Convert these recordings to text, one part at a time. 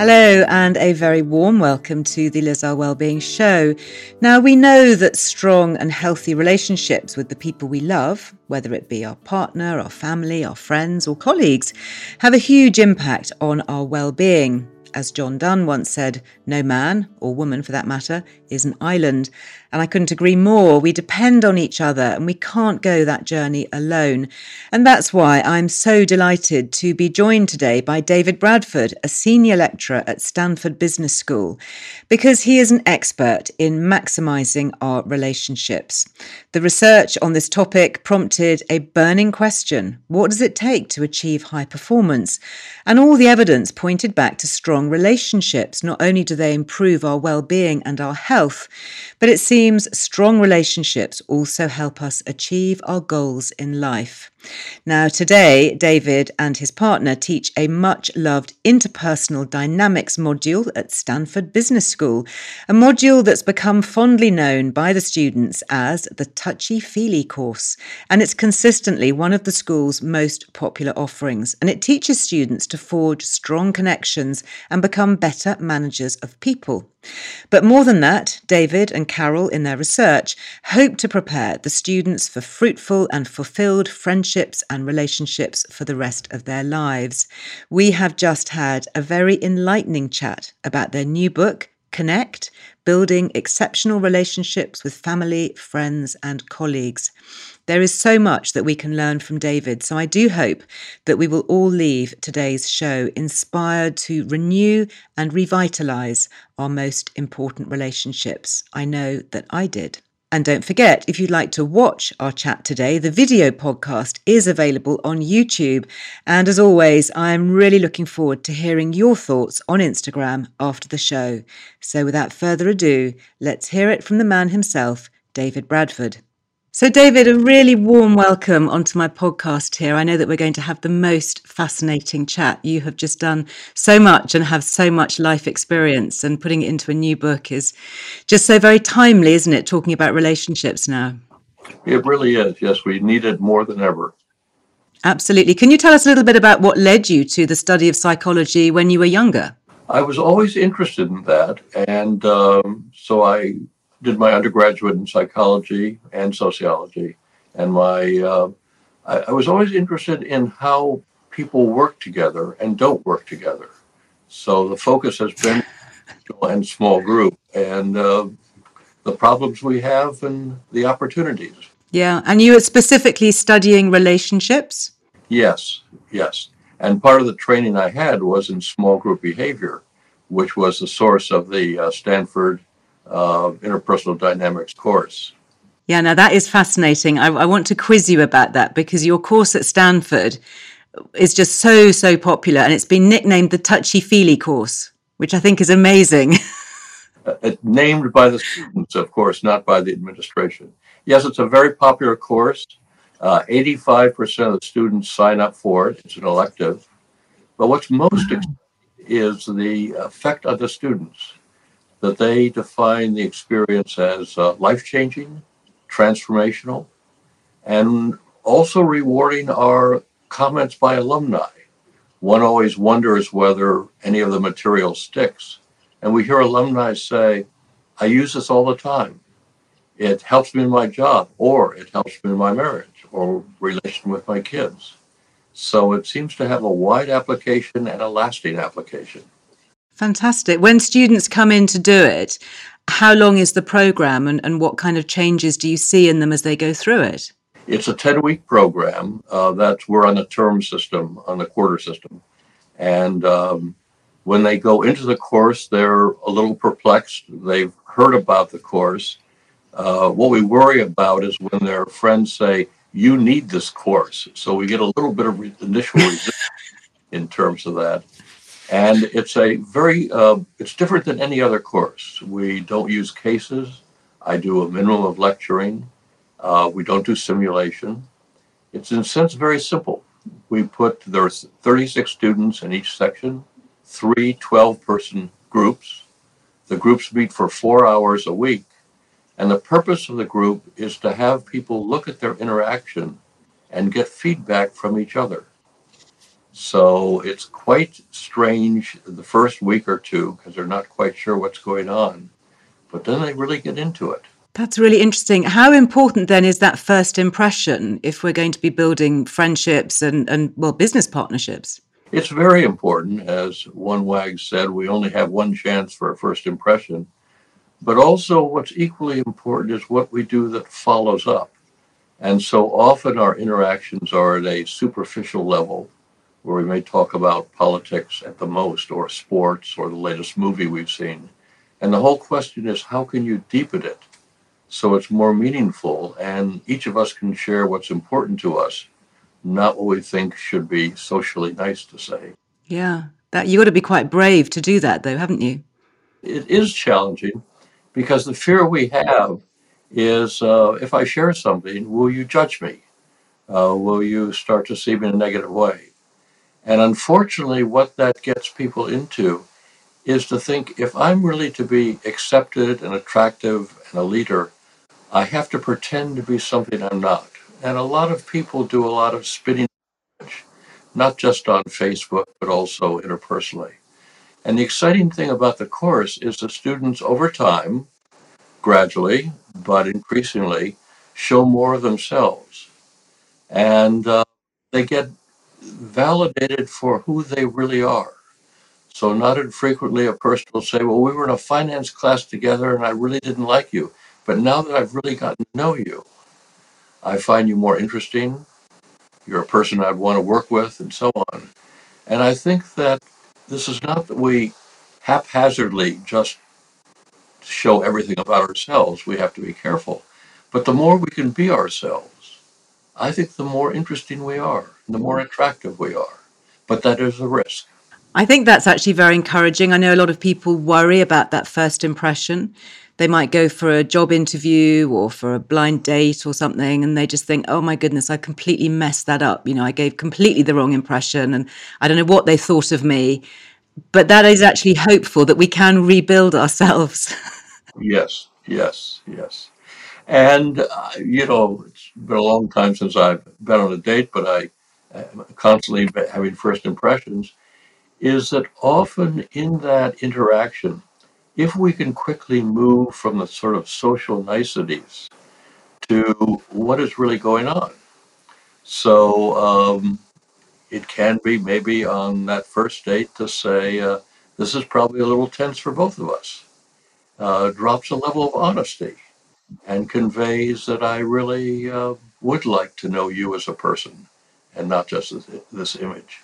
Hello, and a very warm welcome to the Liz Earle Wellbeing Show. Now, we know that strong and healthy relationships with the people we love, whether it be our partner, our family, our friends, or colleagues, have a huge impact on our well-being. As John Donne once said, no man, or woman for that matter, is an island. And I couldn't agree more. We depend on each other and we can't go that journey alone. And that's why I'm so delighted to be joined today by David Bradford, a senior lecturer at Stanford Business School, because he is an expert in maximizing our relationships. The research on this topic prompted a burning question What does it take to achieve high performance? And all the evidence pointed back to strong relationships. Not only do they improve our well being and our health, but it seems strong relationships also help us achieve our goals in life. Now, today, David and his partner teach a much loved interpersonal dynamics module at Stanford Business School, a module that's become fondly known by the students as the Touchy Feely course. And it's consistently one of the school's most popular offerings. And it teaches students to forge strong connections and become better managers of people. But more than that, David and Carol, in their research, hope to prepare the students for fruitful and fulfilled friendships and relationships for the rest of their lives. We have just had a very enlightening chat about their new book, Connect Building Exceptional Relationships with Family, Friends, and Colleagues. There is so much that we can learn from David, so I do hope that we will all leave today's show inspired to renew and revitalize our most important relationships. I know that I did. And don't forget, if you'd like to watch our chat today, the video podcast is available on YouTube. And as always, I am really looking forward to hearing your thoughts on Instagram after the show. So without further ado, let's hear it from the man himself, David Bradford. So, David, a really warm welcome onto my podcast here. I know that we're going to have the most fascinating chat. You have just done so much and have so much life experience, and putting it into a new book is just so very timely, isn't it? Talking about relationships now. It really is. Yes, we need it more than ever. Absolutely. Can you tell us a little bit about what led you to the study of psychology when you were younger? I was always interested in that. And um, so I did my undergraduate in psychology and sociology, and my uh, I, I, was always interested in how people work together and don't work together. So the focus has been and small group and uh, the problems we have and the opportunities. Yeah, and you were specifically studying relationships. Yes, yes, and part of the training I had was in small group behavior, which was the source of the uh, Stanford uh, interpersonal dynamics course. Yeah, now that is fascinating. I, I, want to quiz you about that because your course at Stanford is just so, so popular and it's been nicknamed the Touchy Feely course, which I think is amazing. uh, named by the students, of course, not by the administration. Yes, it's a very popular course. Uh, 85% of the students sign up for it. It's an elective. But what's most wow. is the effect of the students that they define the experience as uh, life changing, transformational, and also rewarding are comments by alumni. One always wonders whether any of the material sticks. And we hear alumni say, I use this all the time. It helps me in my job, or it helps me in my marriage, or relation with my kids. So it seems to have a wide application and a lasting application. Fantastic. When students come in to do it, how long is the program and, and what kind of changes do you see in them as they go through it? It's a 10 week program. Uh, that's we're on the term system, on the quarter system. And um, when they go into the course, they're a little perplexed. They've heard about the course. Uh, what we worry about is when their friends say, You need this course. So we get a little bit of re- initial resistance in terms of that. And it's a very, uh, it's different than any other course. We don't use cases. I do a minimum of lecturing. Uh, we don't do simulation. It's in a sense very simple. We put, there's 36 students in each section, three 12 person groups. The groups meet for four hours a week. And the purpose of the group is to have people look at their interaction and get feedback from each other. So it's quite strange the first week or two because they're not quite sure what's going on. But then they really get into it. That's really interesting. How important then is that first impression if we're going to be building friendships and, and well, business partnerships? It's very important. As one wag said, we only have one chance for a first impression. But also, what's equally important is what we do that follows up. And so often our interactions are at a superficial level where we may talk about politics at the most, or sports, or the latest movie we've seen. And the whole question is how can you deepen it so it's more meaningful and each of us can share what's important to us, not what we think should be socially nice to say. Yeah, that you got to be quite brave to do that, though, haven't you? It is challenging because the fear we have is uh, if I share something, will you judge me? Uh, will you start to see me in a negative way? And unfortunately, what that gets people into is to think if I'm really to be accepted and attractive and a leader, I have to pretend to be something I'm not. And a lot of people do a lot of spinning, not just on Facebook, but also interpersonally. And the exciting thing about the course is the students over time, gradually, but increasingly, show more of themselves. And uh, they get validated for who they really are. So, not infrequently, a person will say, Well, we were in a finance class together and I really didn't like you. But now that I've really gotten to know you, I find you more interesting. You're a person I'd want to work with, and so on. And I think that this is not that we haphazardly just show everything about ourselves. We have to be careful. But the more we can be ourselves, I think the more interesting we are, the more attractive we are. But that is a risk. I think that's actually very encouraging. I know a lot of people worry about that first impression. They might go for a job interview or for a blind date or something, and they just think, oh my goodness, I completely messed that up. You know, I gave completely the wrong impression, and I don't know what they thought of me. But that is actually hopeful that we can rebuild ourselves. yes, yes, yes. And, uh, you know, been a long time since I've been on a date, but I am constantly having first impressions. Is that often in that interaction, if we can quickly move from the sort of social niceties to what is really going on. So um, it can be maybe on that first date to say, uh, this is probably a little tense for both of us. Uh, drops a level of honesty and conveys that I really uh, would like to know you as a person and not just this, this image.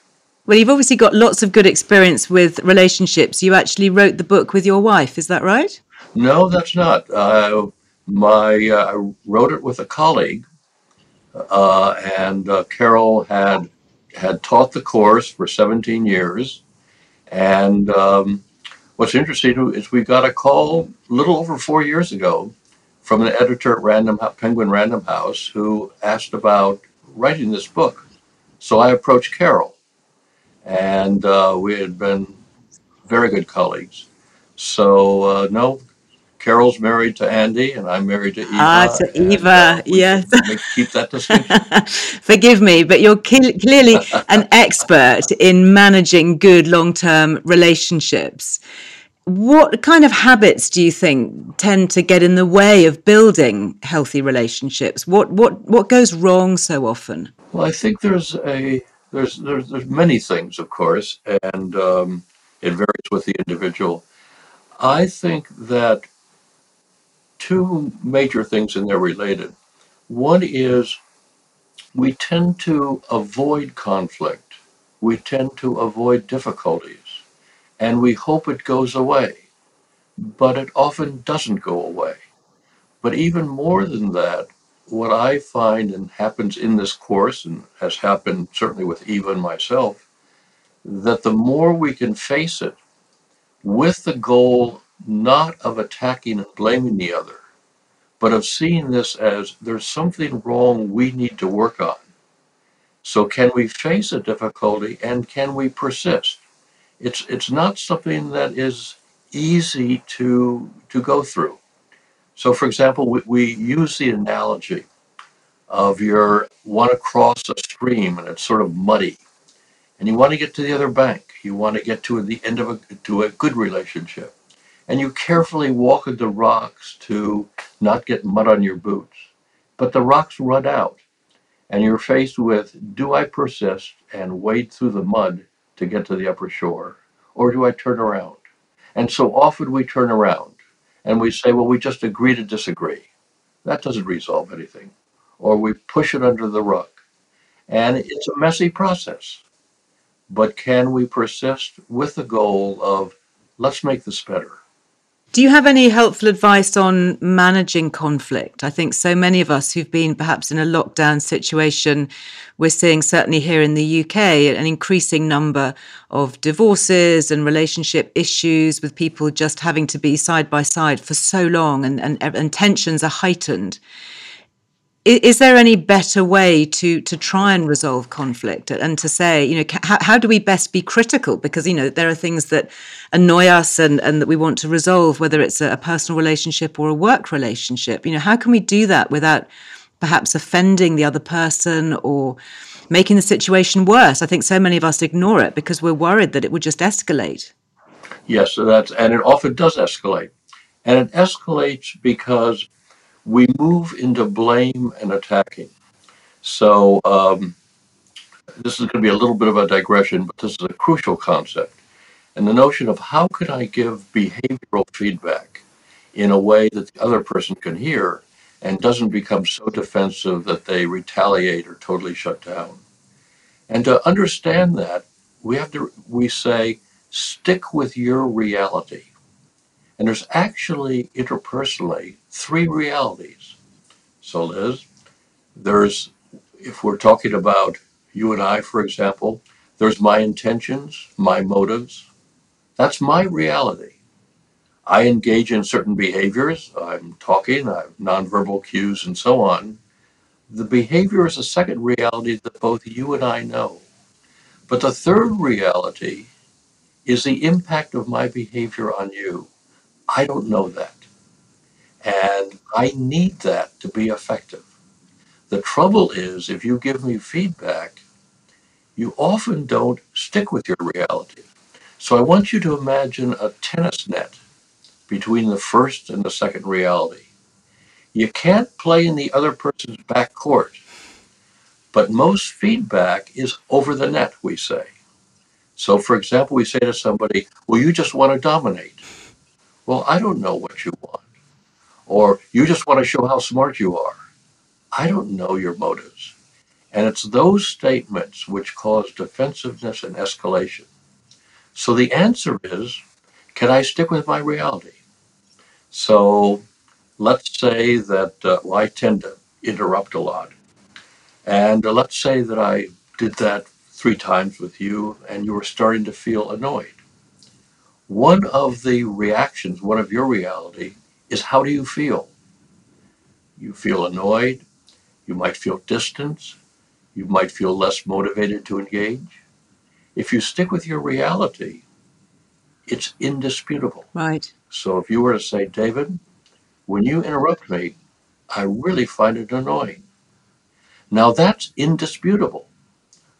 Well, you've obviously got lots of good experience with relationships. You actually wrote the book with your wife, is that right? No, that's not. Uh, my uh, I wrote it with a colleague, uh, and uh, Carol had had taught the course for 17 years. And um, what's interesting is we got a call a little over four years ago from an editor at Random Penguin Random House who asked about writing this book. So I approached Carol, and uh, we had been very good colleagues. So uh, no, Carol's married to Andy, and I'm married to Eva. Ah, to and, Eva, uh, yes. keep that distinction. Forgive me, but you're clearly an expert in managing good long-term relationships what kind of habits do you think tend to get in the way of building healthy relationships? What what what goes wrong so often? Well, I think there's a there's there's, there's many things, of course, and um, It varies with the individual. I think that two major things in there related. One is we tend to avoid conflict. We tend to avoid difficulties and we hope it goes away, but it often doesn't go away. But even more than that, what I find and happens in this course, and has happened certainly with Eva and myself, that the more we can face it with the goal not of attacking and blaming the other, but of seeing this as there's something wrong we need to work on. So, can we face a difficulty and can we persist? It's, it's not something that is easy to, to go through. So, for example, we, we use the analogy of you want to cross a stream and it's sort of muddy, and you want to get to the other bank. You want to get to the end of a to a good relationship, and you carefully walk the rocks to not get mud on your boots. But the rocks run out, and you're faced with: Do I persist and wade through the mud to get to the upper shore, or do I turn around? And so often we turn around and we say, well, we just agree to disagree. That doesn't resolve anything. Or we push it under the rug. And it's a messy process. But can we persist with the goal of let's make this better? Do you have any helpful advice on managing conflict? I think so many of us who've been perhaps in a lockdown situation, we're seeing certainly here in the UK an increasing number of divorces and relationship issues with people just having to be side by side for so long and, and, and tensions are heightened is there any better way to to try and resolve conflict and to say you know how, how do we best be critical? Because you know there are things that annoy us and and that we want to resolve whether it's a, a personal relationship or a work relationship. You know how can we do that without perhaps offending the other person or making the situation worse? I think so many of us ignore it because we're worried that it would just escalate. Yes that's and it often does escalate. And it escalates because we move into blame and attacking. So um, this is going to be a little bit of a digression, but this is a crucial concept. And the notion of how can I give behavioral feedback in a way that the other person can hear and doesn't become so defensive that they retaliate or totally shut down. And to understand that, we have to we say stick with your reality. And there's actually interpersonally three realities. So, Liz, there's, if we're talking about you and I, for example, there's my intentions, my motives. That's my reality. I engage in certain behaviors. I'm talking, I have nonverbal cues, and so on. The behavior is a second reality that both you and I know. But the third reality is the impact of my behavior on you. I don't know that. And I need that to be effective. The trouble is, if you give me feedback, you often don't stick with your reality. So I want you to imagine a tennis net between the first and the second reality. You can't play in the other person's back court, but most feedback is over the net, we say. So, for example, we say to somebody, Well, you just want to dominate. Well, I don't know what you want. Or you just want to show how smart you are. I don't know your motives. And it's those statements which cause defensiveness and escalation. So the answer is can I stick with my reality? So let's say that uh, well, I tend to interrupt a lot. And uh, let's say that I did that three times with you and you were starting to feel annoyed. One of the reactions, one of your reality, is how do you feel? You feel annoyed. You might feel distance. You might feel less motivated to engage. If you stick with your reality, it's indisputable. Right. So if you were to say, David, when you interrupt me, I really find it annoying. Now that's indisputable.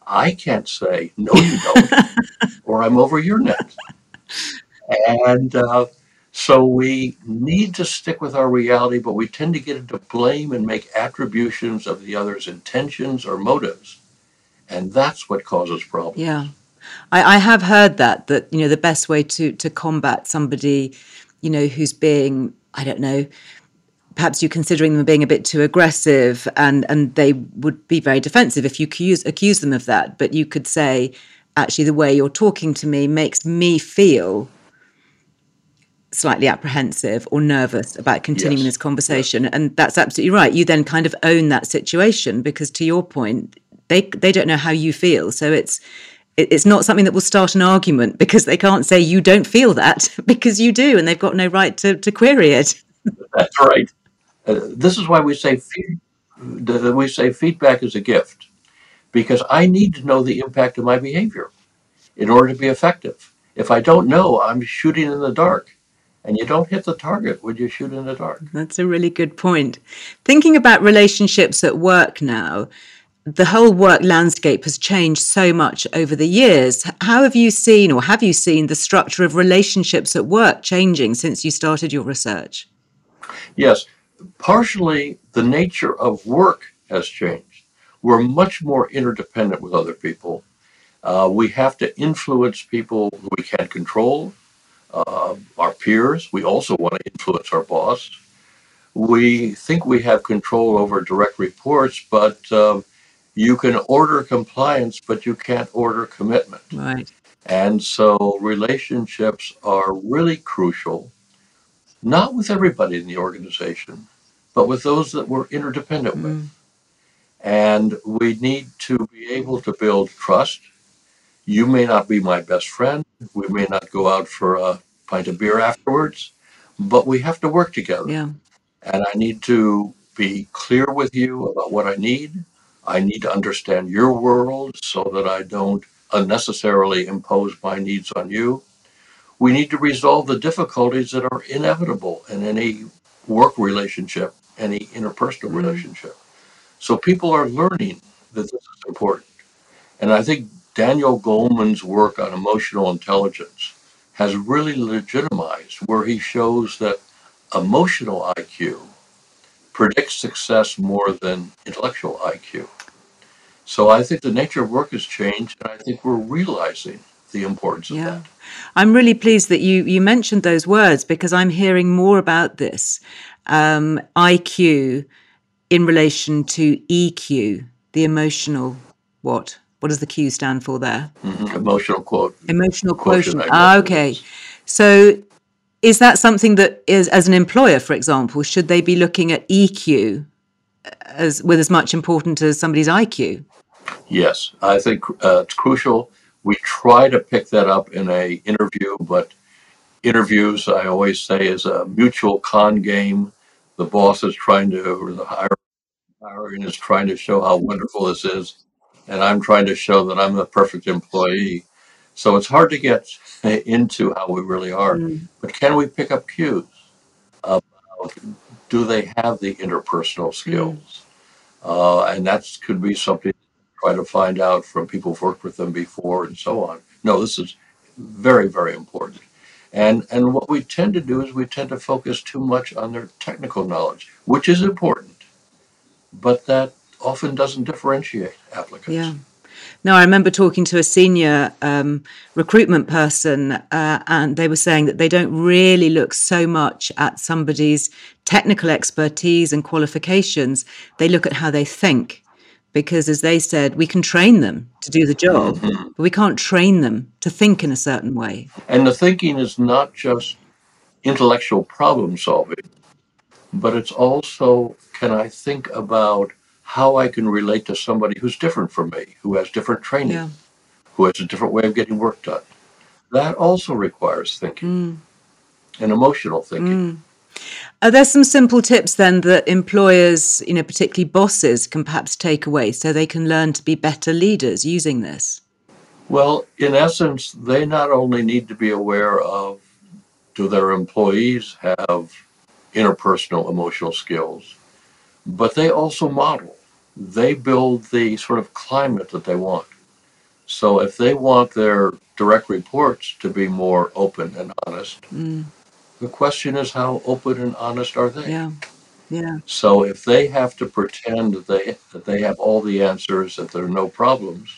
I can't say, no, you don't, or I'm over your net. And uh, so we need to stick with our reality, but we tend to get into blame and make attributions of the other's intentions or motives. And that's what causes problems. Yeah. I, I have heard that that you know the best way to to combat somebody, you know, who's being I don't know, perhaps you're considering them being a bit too aggressive, and and they would be very defensive if you accuse accuse them of that. But you could say, actually, the way you're talking to me makes me feel slightly apprehensive or nervous about continuing Yes. this conversation. And that's absolutely right. You then kind of own that situation because to your point they they don't know how you feel. So it's it- it's not something that will start an argument because they can't say you don't feel that because you do and they've got no right to, to query it. That's right. Uh, this is why we say feed, we say feedback is a gift, because I need to know the impact of my behavior in order to be effective. If I don't know, I'm shooting in the dark, and you don't hit the target when you shoot in the dark. That's a really good point. Thinking about relationships at work now, the whole work landscape has changed so much over the years. How have you seen, or have you seen, the structure of relationships at work changing since you started your research? Yes, partially the nature of work has changed. We're much more interdependent with other people. Uh, we have to influence people who we can't control, uh, our peers. We also want to influence our boss. We think we have control over direct reports, but um, you can order compliance, but you can't order commitment. Right. And so relationships are really crucial, not with everybody in the organization, but with those that we're interdependent with. And we need to be able to build trust. You may not be my best friend. We may not go out for a pint of beer afterwards, but we have to work together. Yeah. And I need to be clear with you about what I need. I need to understand your world so that I don't unnecessarily impose my needs on you. We need to resolve the difficulties that are inevitable in any work relationship, any interpersonal Mm. relationship. So people are learning that this is important. And I think Daniel Goleman's work on emotional intelligence has really legitimized where he shows that emotional IQ predicts success more than intellectual IQ. So I think the nature of work has changed, and I think we're realizing the importance of Yeah. that. I'm really pleased that you, you mentioned those words because I'm hearing more about this um, IQ in relation to EQ, the emotional what? What does the Q stand for there? Mhm. Emotional quote. Emotional Quotient, quotient. Ah, okay. So is that something that is, as an employer, for example, should they be looking at EQ as with as much importance as somebody's IQ? Yes, I think uh, it's crucial. We try to pick that up in a interview, but interviews, I always say, is a mutual con game. The boss is trying to, or the hiring is trying to show how wonderful this is, and I'm trying to show that I'm the perfect employee. So it's hard to get into how we really are. Mm. But can we pick up cues about do they have the interpersonal skills? Uh, and that could be something to try to find out from people who've worked with them before and so on. No, this is very, very important. And and what we tend to do is we tend to focus too much on their technical knowledge, which is important, but that often doesn't differentiate applicants. Yeah. No, I remember talking to a senior um, recruitment person, uh, and they were saying that they don't really look so much at somebody's technical expertise and qualifications. They look at how they think. Because, as they said, we can train them to do the job, Mhm. but we can't train them to think in a certain way. And the thinking is not just intellectual problem solving, but it's also can I think about how I can relate to somebody who's different from me, who has different training, Yeah. who has a different way of getting work done. That also requires thinking Mm. and emotional thinking. Mm. Are there some simple tips then that employers, you know, particularly bosses, can perhaps take away so they can learn to be better leaders using this? Well, in essence, they not only need to be aware of do their employees have interpersonal emotional skills, but they also model. They build the sort of climate that they want. So if they want their direct reports to be more open and honest, Mm. The question is how open and honest are they? Yeah. Yeah. So if they have to pretend that they that they have all the answers, that there are no problems,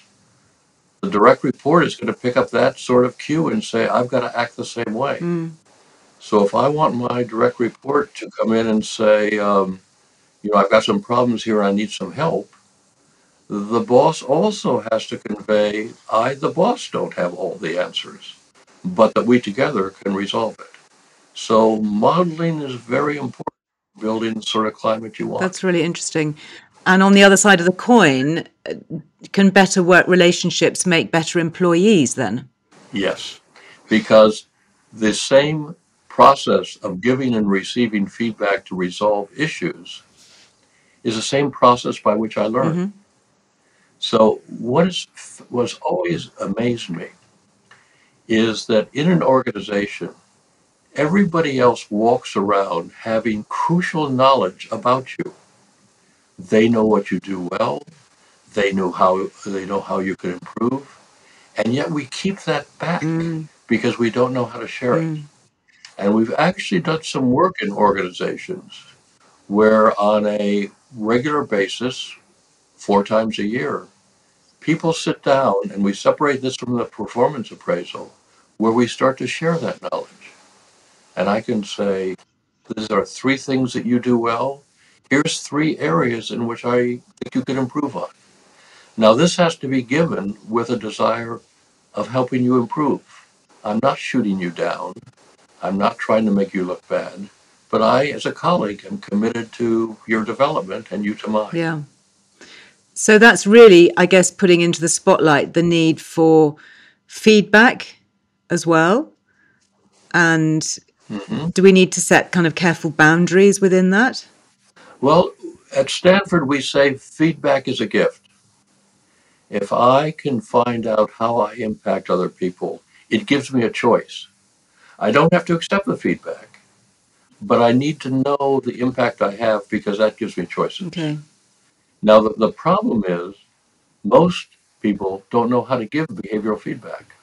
the direct report is going to pick up that sort of cue and say, I've got to act the same way. Mm. So if I want my direct report to come in and say, um, you know, I've got some problems here, I need some help, the boss also has to convey, I, the boss, don't have all the answers, but that we together can resolve it. So modeling is very important, building the sort of climate you want. That's really interesting. And on the other side of the coin, uh, can better work relationships make better employees then? Yes, because the same process of giving and receiving feedback to resolve issues is the same process by which I learn. Mhm. So what is was always amazed me is that in an organization, everybody else walks around having crucial knowledge about you. They know what you do well. They know how they know how you can improve, and yet we keep that back Mm, because we don't know how to share it. mm, And we've actually done some work in organizations where, on a regular basis, four times a year, people sit down and we separate this from the performance appraisal where we start to share that knowledge. And I can say, these are three things that you do well. Here's three areas in which I think you could improve on. Now, this has to be given with a desire of helping you improve. I'm not shooting you down. I'm not trying to make you look bad. But I, as a colleague, am committed to your development and you to mine. yeah. So that's really, I guess, putting into the spotlight the need for feedback as well. And Mhm. do we need to set kind of careful boundaries within that? Well, at Stanford, we say feedback is a gift. If I can find out how I impact other people, it gives me a choice. I don't have to accept the feedback, but I need to know the impact I have because that gives me choices. Okay. Now, the, the problem is most people don't know how to give behavioral feedback.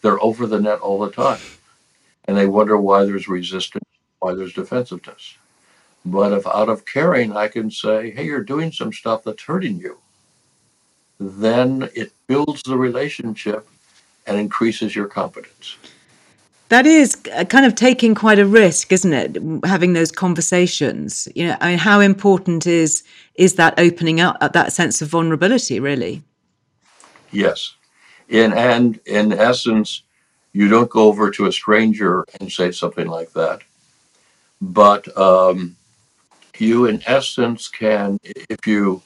They're over the net all the time. And they wonder why there's resistance, why there's defensiveness. But if out of caring, I can say, hey, you're doing some stuff that's hurting you, then it builds the relationship and increases your competence. That is uh, kind of taking quite a risk, isn't it? Having those conversations. You know, I mean, how important is is that opening up, uh, that sense of vulnerability, really? Yes. In, and in essence, you don't go over to a stranger and say something like that. But um, you, in essence, can, if you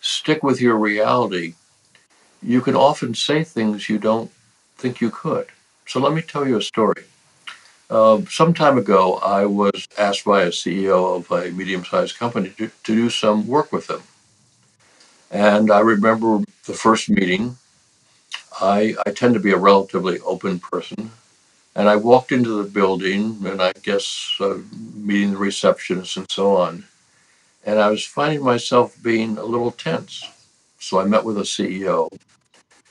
stick with your reality, you can often say things you don't think you could. So let me tell you a story. Uh, some time ago, I was asked by a CEO of a medium sized company to, to do some work with them. And I remember the first meeting. I, I tend to be a relatively open person. And I walked into the building and I guess uh, meeting the receptionist and so on. And I was finding myself being a little tense. So I met with the CEO.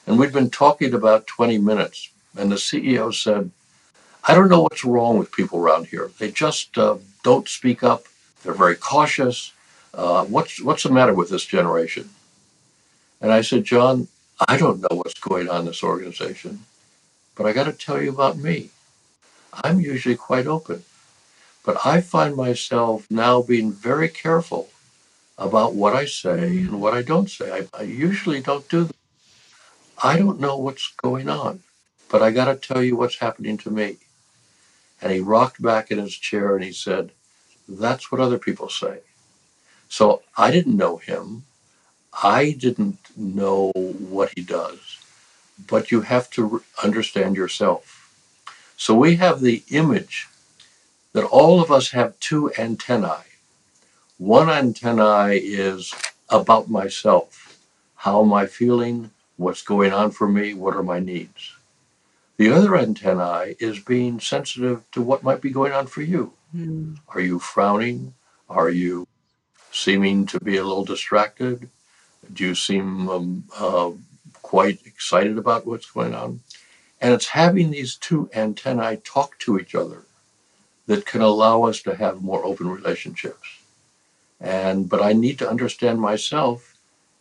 And we'd been talking about 20 minutes. And the CEO said, I don't know what's wrong with people around here. They just uh, don't speak up. They're very cautious. Uh, what's, what's the matter with this generation? And I said, John, I don't know what's going on in this organization, but I got to tell you about me. I'm usually quite open, but I find myself now being very careful about what I say and what I don't say. I, I usually don't do that. I don't know what's going on, but I got to tell you what's happening to me. And he rocked back in his chair and he said, That's what other people say. So I didn't know him. I didn't know what he does, but you have to understand yourself. So we have the image that all of us have two antennae. One antennae is about myself. How am I feeling? What's going on for me? What are my needs? The other antennae is being sensitive to what might be going on for you. Mm. Are you frowning? Are you seeming to be a little distracted? Do you seem um, uh, quite excited about what's going on? And it's having these two antennae talk to each other that can allow us to have more open relationships. And but I need to understand myself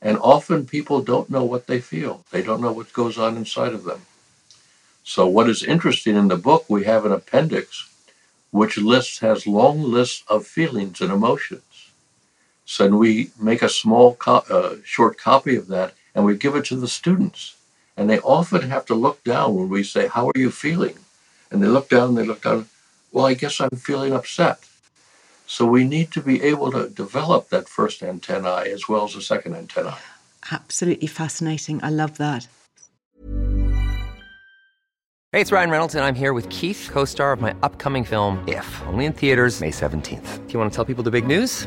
And often people don't know what they feel. They don't know what goes on inside of them. So what is interesting in the book, we have an appendix which lists has long lists of feelings and emotions. So we make a small co- uh, short copy of that and we give it to the students. And they often have to look down when we say, How are you feeling? And they look down and they look down, Well, I guess I'm feeling upset. So we need to be able to develop that first antennae as well as the second antennae. Absolutely fascinating. I love that. Hey, it's Ryan Reynolds, and I'm here with Keith, co star of my upcoming film, If, only in theaters, May 17th. Do you want to tell people the big news?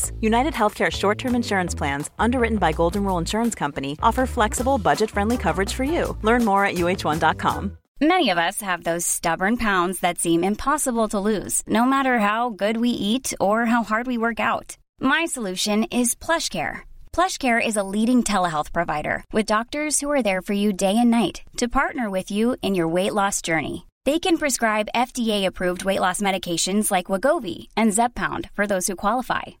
United Healthcare short term insurance plans, underwritten by Golden Rule Insurance Company, offer flexible, budget friendly coverage for you. Learn more at uh1.com. Many of us have those stubborn pounds that seem impossible to lose, no matter how good we eat or how hard we work out. My solution is PlushCare. PlushCare is a leading telehealth provider with doctors who are there for you day and night to partner with you in your weight loss journey. They can prescribe FDA-approved weight loss medications like Wegovy and Zepbound for those who qualify.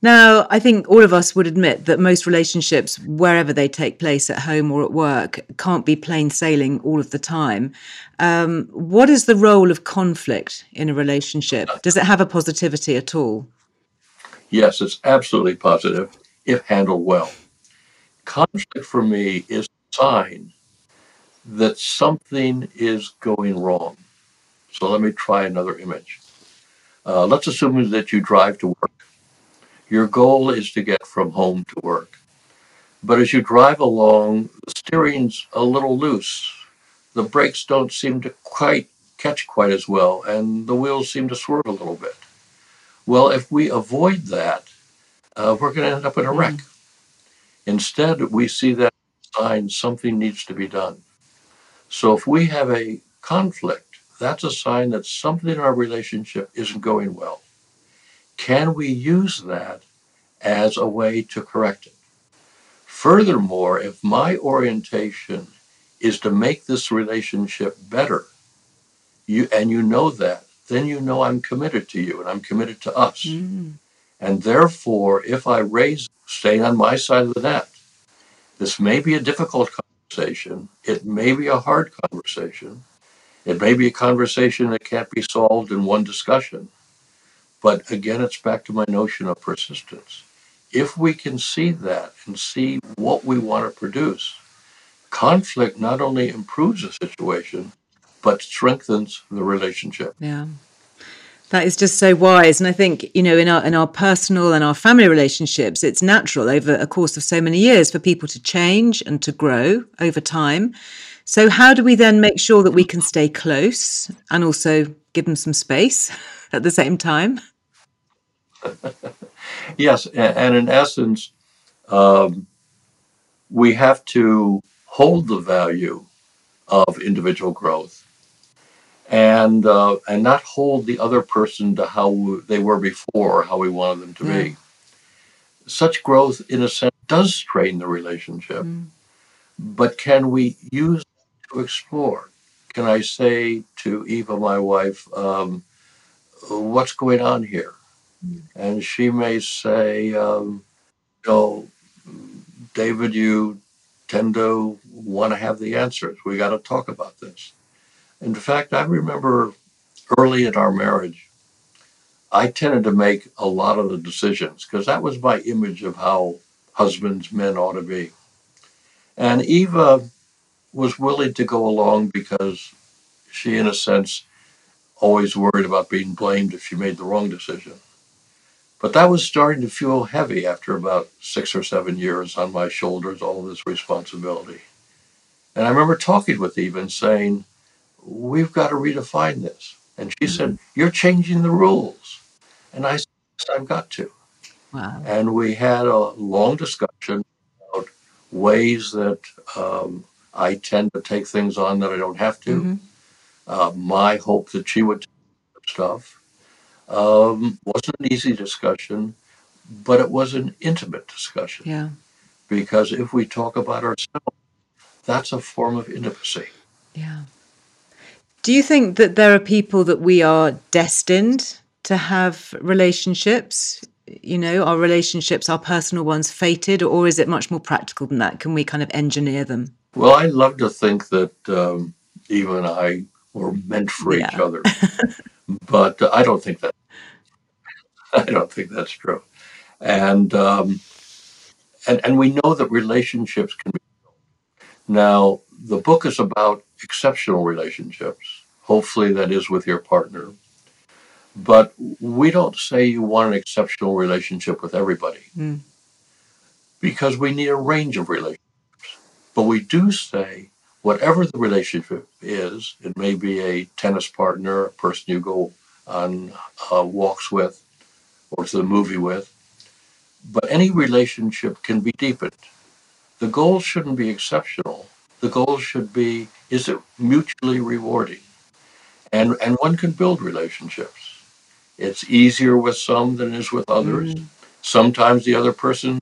Now, I think all of us would admit that most relationships, wherever they take place, at home or at work, can't be plain sailing all of the time. Um, what is the role of conflict in a relationship? Does it have a positivity at all? Yes, it's absolutely positive if handled well. Conflict for me is a sign that something is going wrong. So let me try another image. Uh, let's assume that you drive to work your goal is to get from home to work. But as you drive along, the steering's a little loose. The brakes don't seem to quite catch quite as well, and the wheels seem to swerve a little bit. Well, if we avoid that, uh, we're going to end up in a wreck. Mm. Instead, we see that sign something needs to be done. So if we have a conflict, that's a sign that something in our relationship isn't going well. Can we use that as a way to correct it? Furthermore, if my orientation is to make this relationship better, you and you know that, then you know I'm committed to you and I'm committed to us. Mm. And therefore, if I raise staying on my side of the net, this may be a difficult conversation. It may be a hard conversation. It may be a conversation that can't be solved in one discussion. But again, it's back to my notion of persistence. If we can see that and see what we want to produce, conflict not only improves the situation, but strengthens the relationship. Yeah. That is just so wise. And I think, you know, in our in our personal and our family relationships, it's natural over a course of so many years for people to change and to grow over time. So how do we then make sure that we can stay close and also give them some space? at the same time? yes, and in essence, um, we have to hold the value of individual growth and uh, and not hold the other person to how they were before or how we wanted them to yeah. be. Such growth, in a sense, does strain the relationship, mm. but can we use to explore? Can I say to Eva, my wife, um, what's going on here? And she may say, um, David, you tend to want to have the answers. We got to talk about this. In fact, I remember early in our marriage, I tended to make a lot of the decisions because that was my image of how husbands, men ought to be. And Eva was willing to go along because she, in a sense, always worried about being blamed if she made the wrong decision. But that was starting to feel heavy after about six or seven years on my shoulders, all of this responsibility. And I remember talking with Eva and saying, We've got to redefine this. And she said, You're changing the rules. And I said, I've got to. Wow. And we had a long discussion about ways that um, I tend to take things on that I don't have to. Mm-hmm. Uh, my hope that she would stuff um, wasn't an easy discussion, but it was an intimate discussion. Yeah. Because if we talk about ourselves, that's a form of intimacy. Yeah. Do you think that there are people that we are destined to have relationships? You know, our relationships, our personal ones, fated, or is it much more practical than that? Can we kind of engineer them? Well, I love to think that um, Eva and I were meant for yeah. each other, but uh, I don't think that. I don't think that's true, and um, and and we know that relationships can be. Now, the book is about exceptional relationships. Hopefully, that is with your partner. But we don't say you want an exceptional relationship with everybody mm. because we need a range of relationships. But we do say, whatever the relationship is, it may be a tennis partner, a person you go on uh, walks with, or to the movie with, but any relationship can be deepened. The goal shouldn't be exceptional. The goal should be is it mutually rewarding? And, and one can build relationships. It's easier with some than it is with others. Mm. Sometimes the other person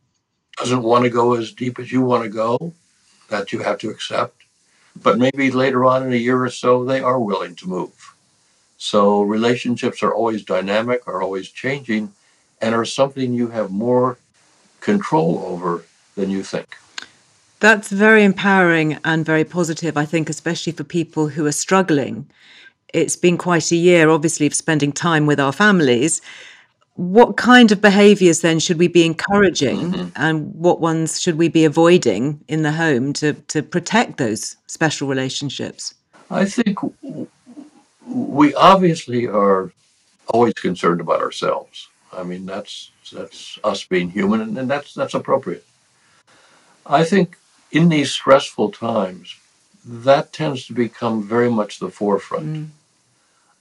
doesn't want to go as deep as you want to go. That you have to accept. But maybe later on in a year or so, they are willing to move. So relationships are always dynamic, are always changing, and are something you have more control over than you think. That's very empowering and very positive, I think, especially for people who are struggling. It's been quite a year, obviously, of spending time with our families. What kind of behaviors then should we be encouraging mm-hmm. and what ones should we be avoiding in the home to, to protect those special relationships? I think we obviously are always concerned about ourselves. I mean, that's that's us being human, and, and that's that's appropriate. I think in these stressful times, that tends to become very much the forefront. Mm.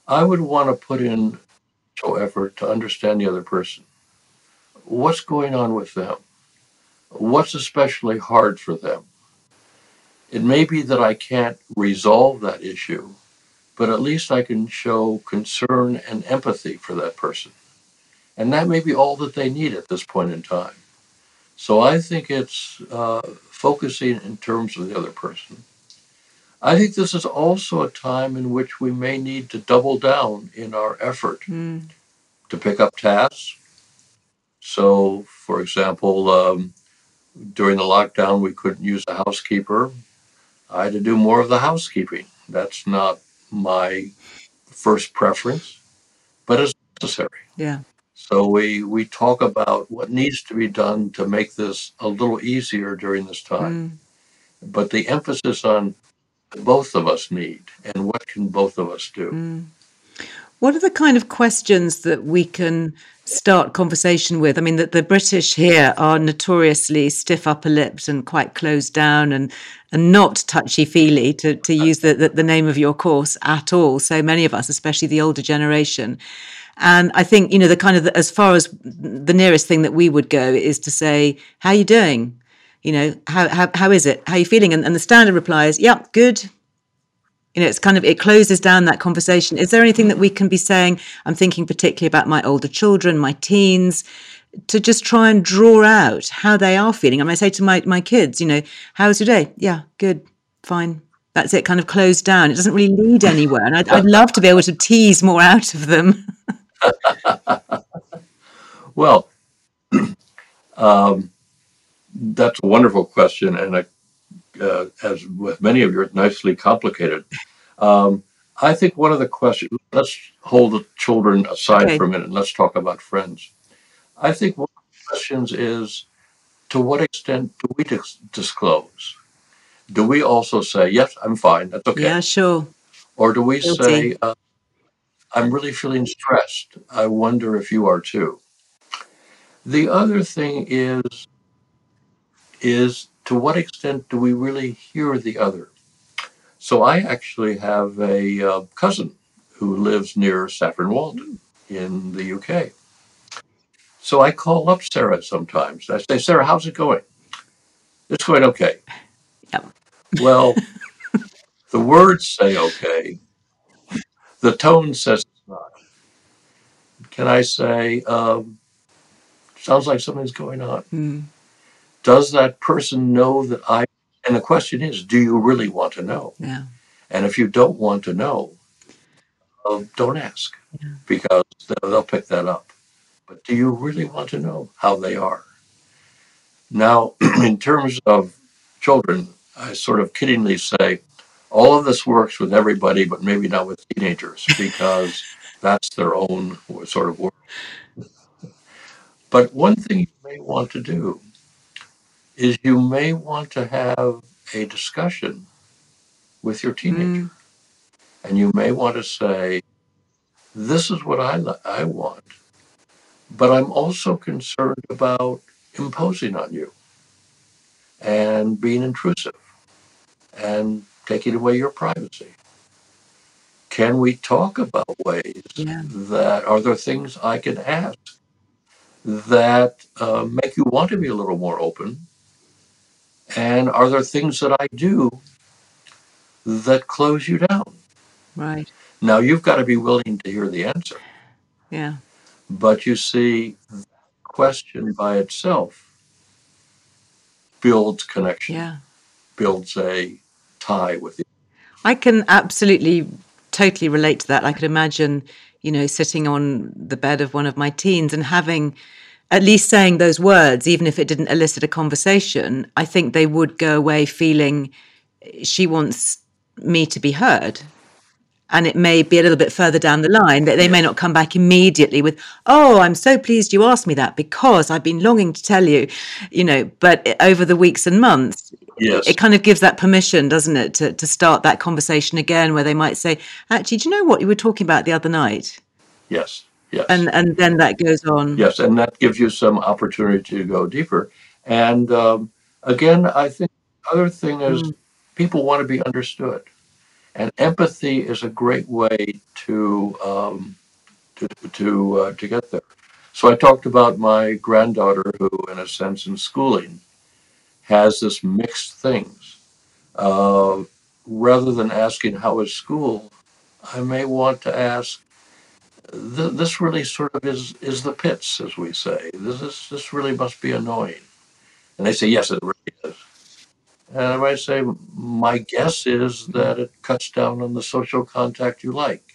I would want to put in so effort to understand the other person. What's going on with them? What's especially hard for them? It may be that I can't resolve that issue, but at least I can show concern and empathy for that person. And that may be all that they need at this point in time. So I think it's uh, focusing in terms of the other person. I think this is also a time in which we may need to double down in our effort mm. to pick up tasks. So, for example, um, during the lockdown, we couldn't use a housekeeper. I had to do more of the housekeeping. That's not my first preference, but it's necessary. Yeah. So we we talk about what needs to be done to make this a little easier during this time. Mm. But the emphasis on both of us need and what can both of us do. Mm. What are the kind of questions that we can start conversation with? I mean, that the British here are notoriously stiff upper lipped and quite closed down and and not touchy feely to to use the, the the name of your course at all. So many of us, especially the older generation. And I think, you know, the kind of, the, as far as the nearest thing that we would go is to say, how are you doing? You know, how, how, how is it? How are you feeling? And, and the standard reply is, yep, yeah, good. You know, it's kind of, it closes down that conversation. Is there anything that we can be saying? I'm thinking particularly about my older children, my teens, to just try and draw out how they are feeling. I mean, I say to my, my kids, you know, how was your day? Yeah, good, fine, that's it kind of closed down. It doesn't really lead anywhere. And I'd, I'd, love to be able to tease more out of them. Well, um, that's a wonderful question, and a, uh, as with many of yours, nicely complicated. Um, I think one of the questions, let's hold the children aside Okay. for a minute and let's talk about friends. I think one of the questions is to what extent do we dis- disclose? Do we also say, yes, I'm fine, that's okay? Yeah, sure. Or do we Guilty. say, uh, I'm really feeling stressed. I wonder if you are too. The other thing is, is to what extent do we really hear the other? So I actually have a uh, cousin who lives near Saffron Walden in the UK. So I call up Sarah sometimes. I say, Sarah, how's it going? It's going okay. Yep. Well, the words say okay. The tone says not. Can I say, um, sounds like something's going on? Mm. Does that person know that I? And the question is, do you really want to know? Yeah. And if you don't want to know, uh, don't ask because they'll, pick that up. But do you really want to know how they are? Now, in terms of children, I sort of kiddingly say, all of this works with everybody, but maybe not with teenagers because that's their own sort of world. But one thing you may want to do is you may want to have a discussion with your teenager. Mm. And you may want to say, this is what I, I want, but I'm also concerned about imposing on you and being intrusive and taking away your privacy. Can we talk about ways Yeah. that are there things I can ask that uh, make you want to be a little more open? And are there things that I do that close you down? Right. Now you've got to be willing to hear the answer. Yeah. But you see, question by itself builds connection, Yeah. builds a tie with you. I can absolutely totally relate to that. I could imagine, you know, sitting on the bed of one of my teens and having at least saying those words, even if it didn't elicit a conversation, I think they would go away feeling she wants me to be heard. And it may be a little bit further down the line that they may not come back immediately with, Oh, I'm so pleased you asked me that because I've been longing to tell you, you know, but over the weeks and months, Yes. it kind of gives that permission, doesn't it, to, to start that conversation again where they might say, Actually, do you know what you were talking about the other night? Yes. Yes. And and then that goes on. Yes, and that gives you some opportunity to go deeper. And um, again, I think the other thing is people want to be understood, and empathy is a great way to um, to to uh, to get there. So I talked about my granddaughter, who, in a sense, in schooling, has this mixed things. Uh, rather than asking how is school, I may want to ask th- this really sort of is is the pits, as we say. This is this really must be annoying. And they say, yes, it really is. And I might say, my guess is that it cuts down on the social contact you like.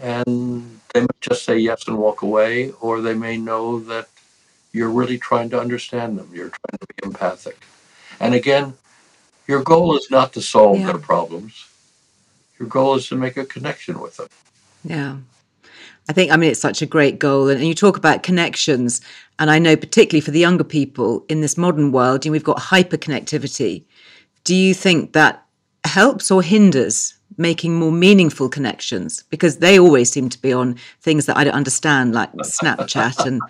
And they might just say yes and walk away, or they may know that you're really trying to understand them. You're trying to be empathic. And again, your goal is not to solve Yeah. their problems. Your goal is to make a connection with them. Yeah. I think, I mean, it's such a great goal. And, and you talk about connections. And I know, particularly for the younger people in this modern world, you know, we've got hyper connectivity. Do you think that helps or hinders making more meaningful connections? Because they always seem to be on things that I don't understand, like Snapchat and,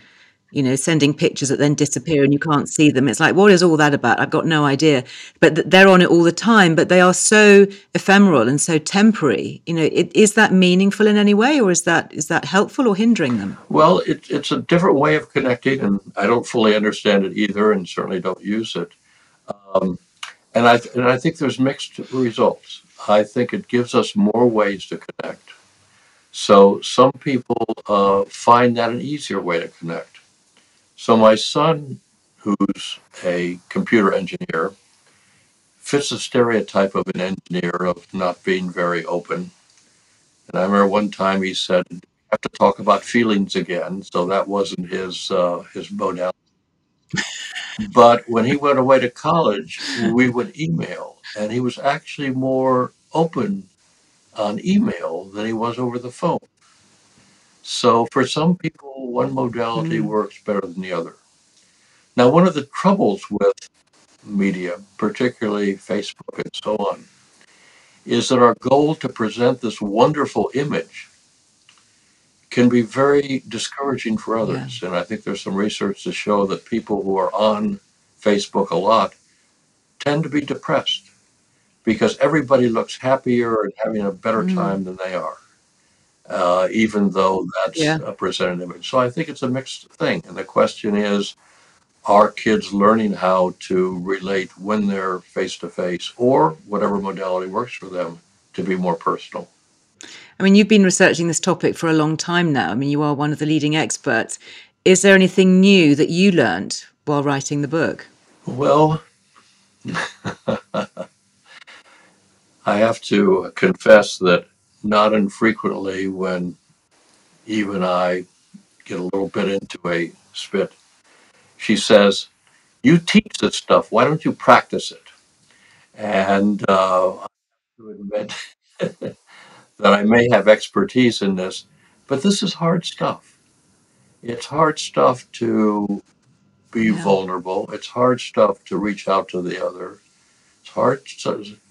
you know, sending pictures that then disappear and you can't see them. It's like, what is all that about? I've got no idea. But th- they're on it all the time, but they are so ephemeral and so temporary. You know, it, is that meaningful in any way, or is that is that helpful or hindering them? Well, it, it's a different way of connecting, and I don't fully understand it either, and certainly don't use it. Um, and I and I think there's mixed results. I think it gives us more ways to connect. So some people uh, find that an easier way to connect. So my son, who's a computer engineer, fits the stereotype of an engineer of not being very open. And I remember one time he said, have to talk about feelings again, so that wasn't his uh, his modality. but when he went away to college, we would email, and he was actually more open on email than he was over the phone. So for some people, one modality Mm. works better than the other. Now, one of the troubles with media, particularly Facebook and so on, is that our goal to present this wonderful image can be very discouraging for others. And I think there's some research to show that people who are on Facebook a lot tend to be depressed because everybody looks happier and having a better Mm. time than they are, uh, even though that's Yeah. a presented image. So I think it's a mixed thing. And the question is, are kids learning how to relate when they're face to face or whatever modality works for them to be more personal? I mean, you've been researching this topic for a long time now. I mean, you are one of the leading experts. Is there anything new that you learned while writing the book? Well, I have to confess that not infrequently when Eve and I get a little bit into a spit, she says, You teach this stuff. Why don't you practice it? And uh, I have to admit that I may have expertise in this, but this is hard stuff. It's hard stuff to be Yeah. vulnerable. It's hard stuff to reach out to the other. It's hard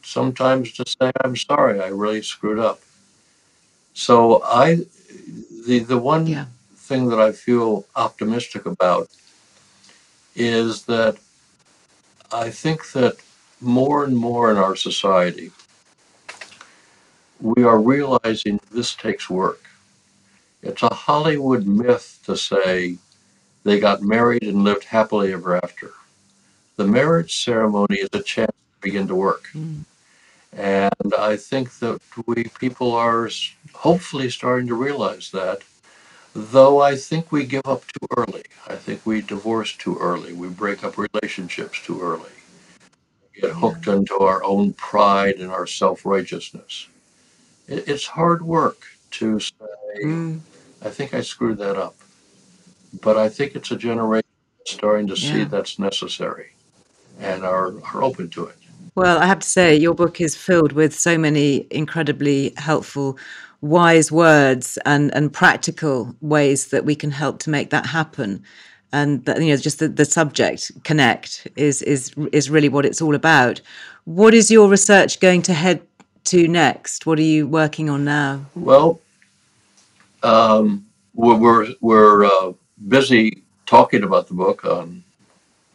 sometimes to say, I'm sorry, I really screwed up. So I, the, the one Yeah. thing that I feel optimistic about is that I think that more and more in our society, we are realizing this takes work. It's a Hollywood myth to say they got married and lived happily ever after. The marriage ceremony is a chance to begin to work. Mm. And I think that we people are hopefully starting to realize that, though I think we give up too early. I think we divorce too early. We break up relationships too early. We get hooked into our own pride and our self righteousness. It's hard work to say, Mm. I think I screwed that up. But I think it's a generation starting to see Yeah. that's necessary and are, are open to it. Well, I have to say, your book is filled with so many incredibly helpful, wise words and, and practical ways that we can help to make that happen. And that, you know, just the, the subject connect is is is really what it's all about. What is your research going to head to next? What are you working on now? Well, um, we're we're, we're uh, busy talking about the book on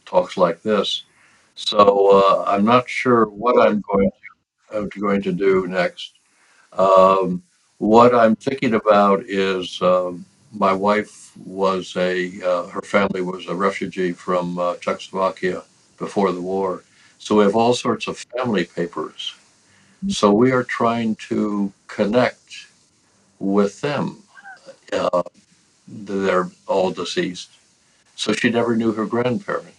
talks like this, so uh, I'm not sure what I'm going to, going to do next. Um, what I'm thinking about is um, my wife was a uh, her family was a refugee from uh, Czechoslovakia before the war, so we have all sorts of family papers. So we are trying to connect with them. Uh, they're all deceased. So she never knew her grandparents.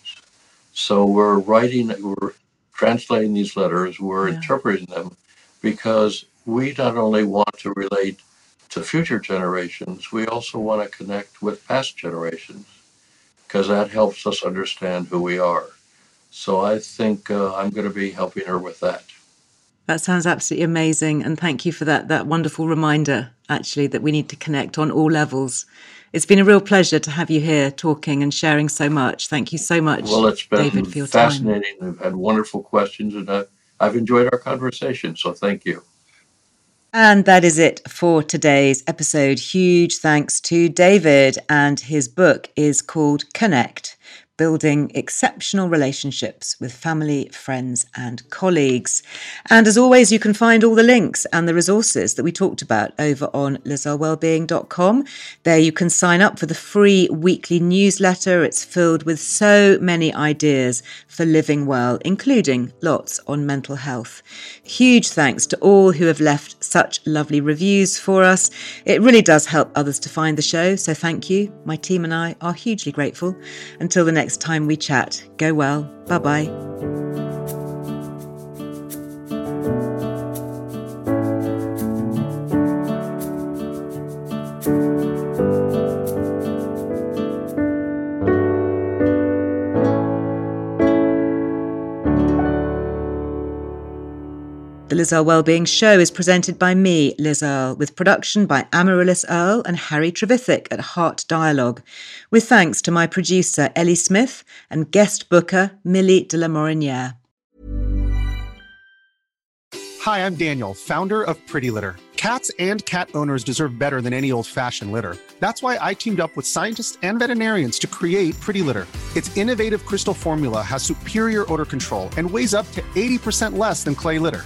So we're writing, we're translating these letters, we're Yeah. interpreting them because we not only want to relate to future generations, we also want to connect with past generations because that helps us understand who we are. So I think uh, I'm going to be helping her with that. That sounds absolutely amazing, and thank you for that that wonderful reminder. Actually, that we need to connect on all levels. It's been a real pleasure to have you here talking and sharing so much. Thank you so much, Well, it's been David, for your time. fascinating. We've had wonderful questions, and I've enjoyed our conversation. So thank you. And that is it for today's episode. Huge thanks to David, and his book is called Connect Building Exceptional Relationships with Family, Friends, and Colleagues. And as always, you can find all the links and the resources that we talked about over on lizearlewellbeing.com. There you can sign up for the free weekly newsletter. It's filled with so many ideas for living well, including lots on mental health. Huge thanks to all who have left such lovely reviews for us. It really does help others to find the show, so thank you. My team and I are hugely grateful. Until the next time we chat, go well. Bye bye. Liz Earle Wellbeing Show is presented by me, Liz Earle, with production by Amaryllis Earle and Harry Trevithick at Heart Dialogue, with thanks to my producer, Ellie Smith, and guest booker, Millie de la Morinière. Hi, I'm Daniel, founder of Pretty Litter. Cats and cat owners deserve better than any old-fashioned litter. That's why I teamed up with scientists and veterinarians to create Pretty Litter. Its innovative crystal formula has superior odor control and weighs up to 80% less than clay litter.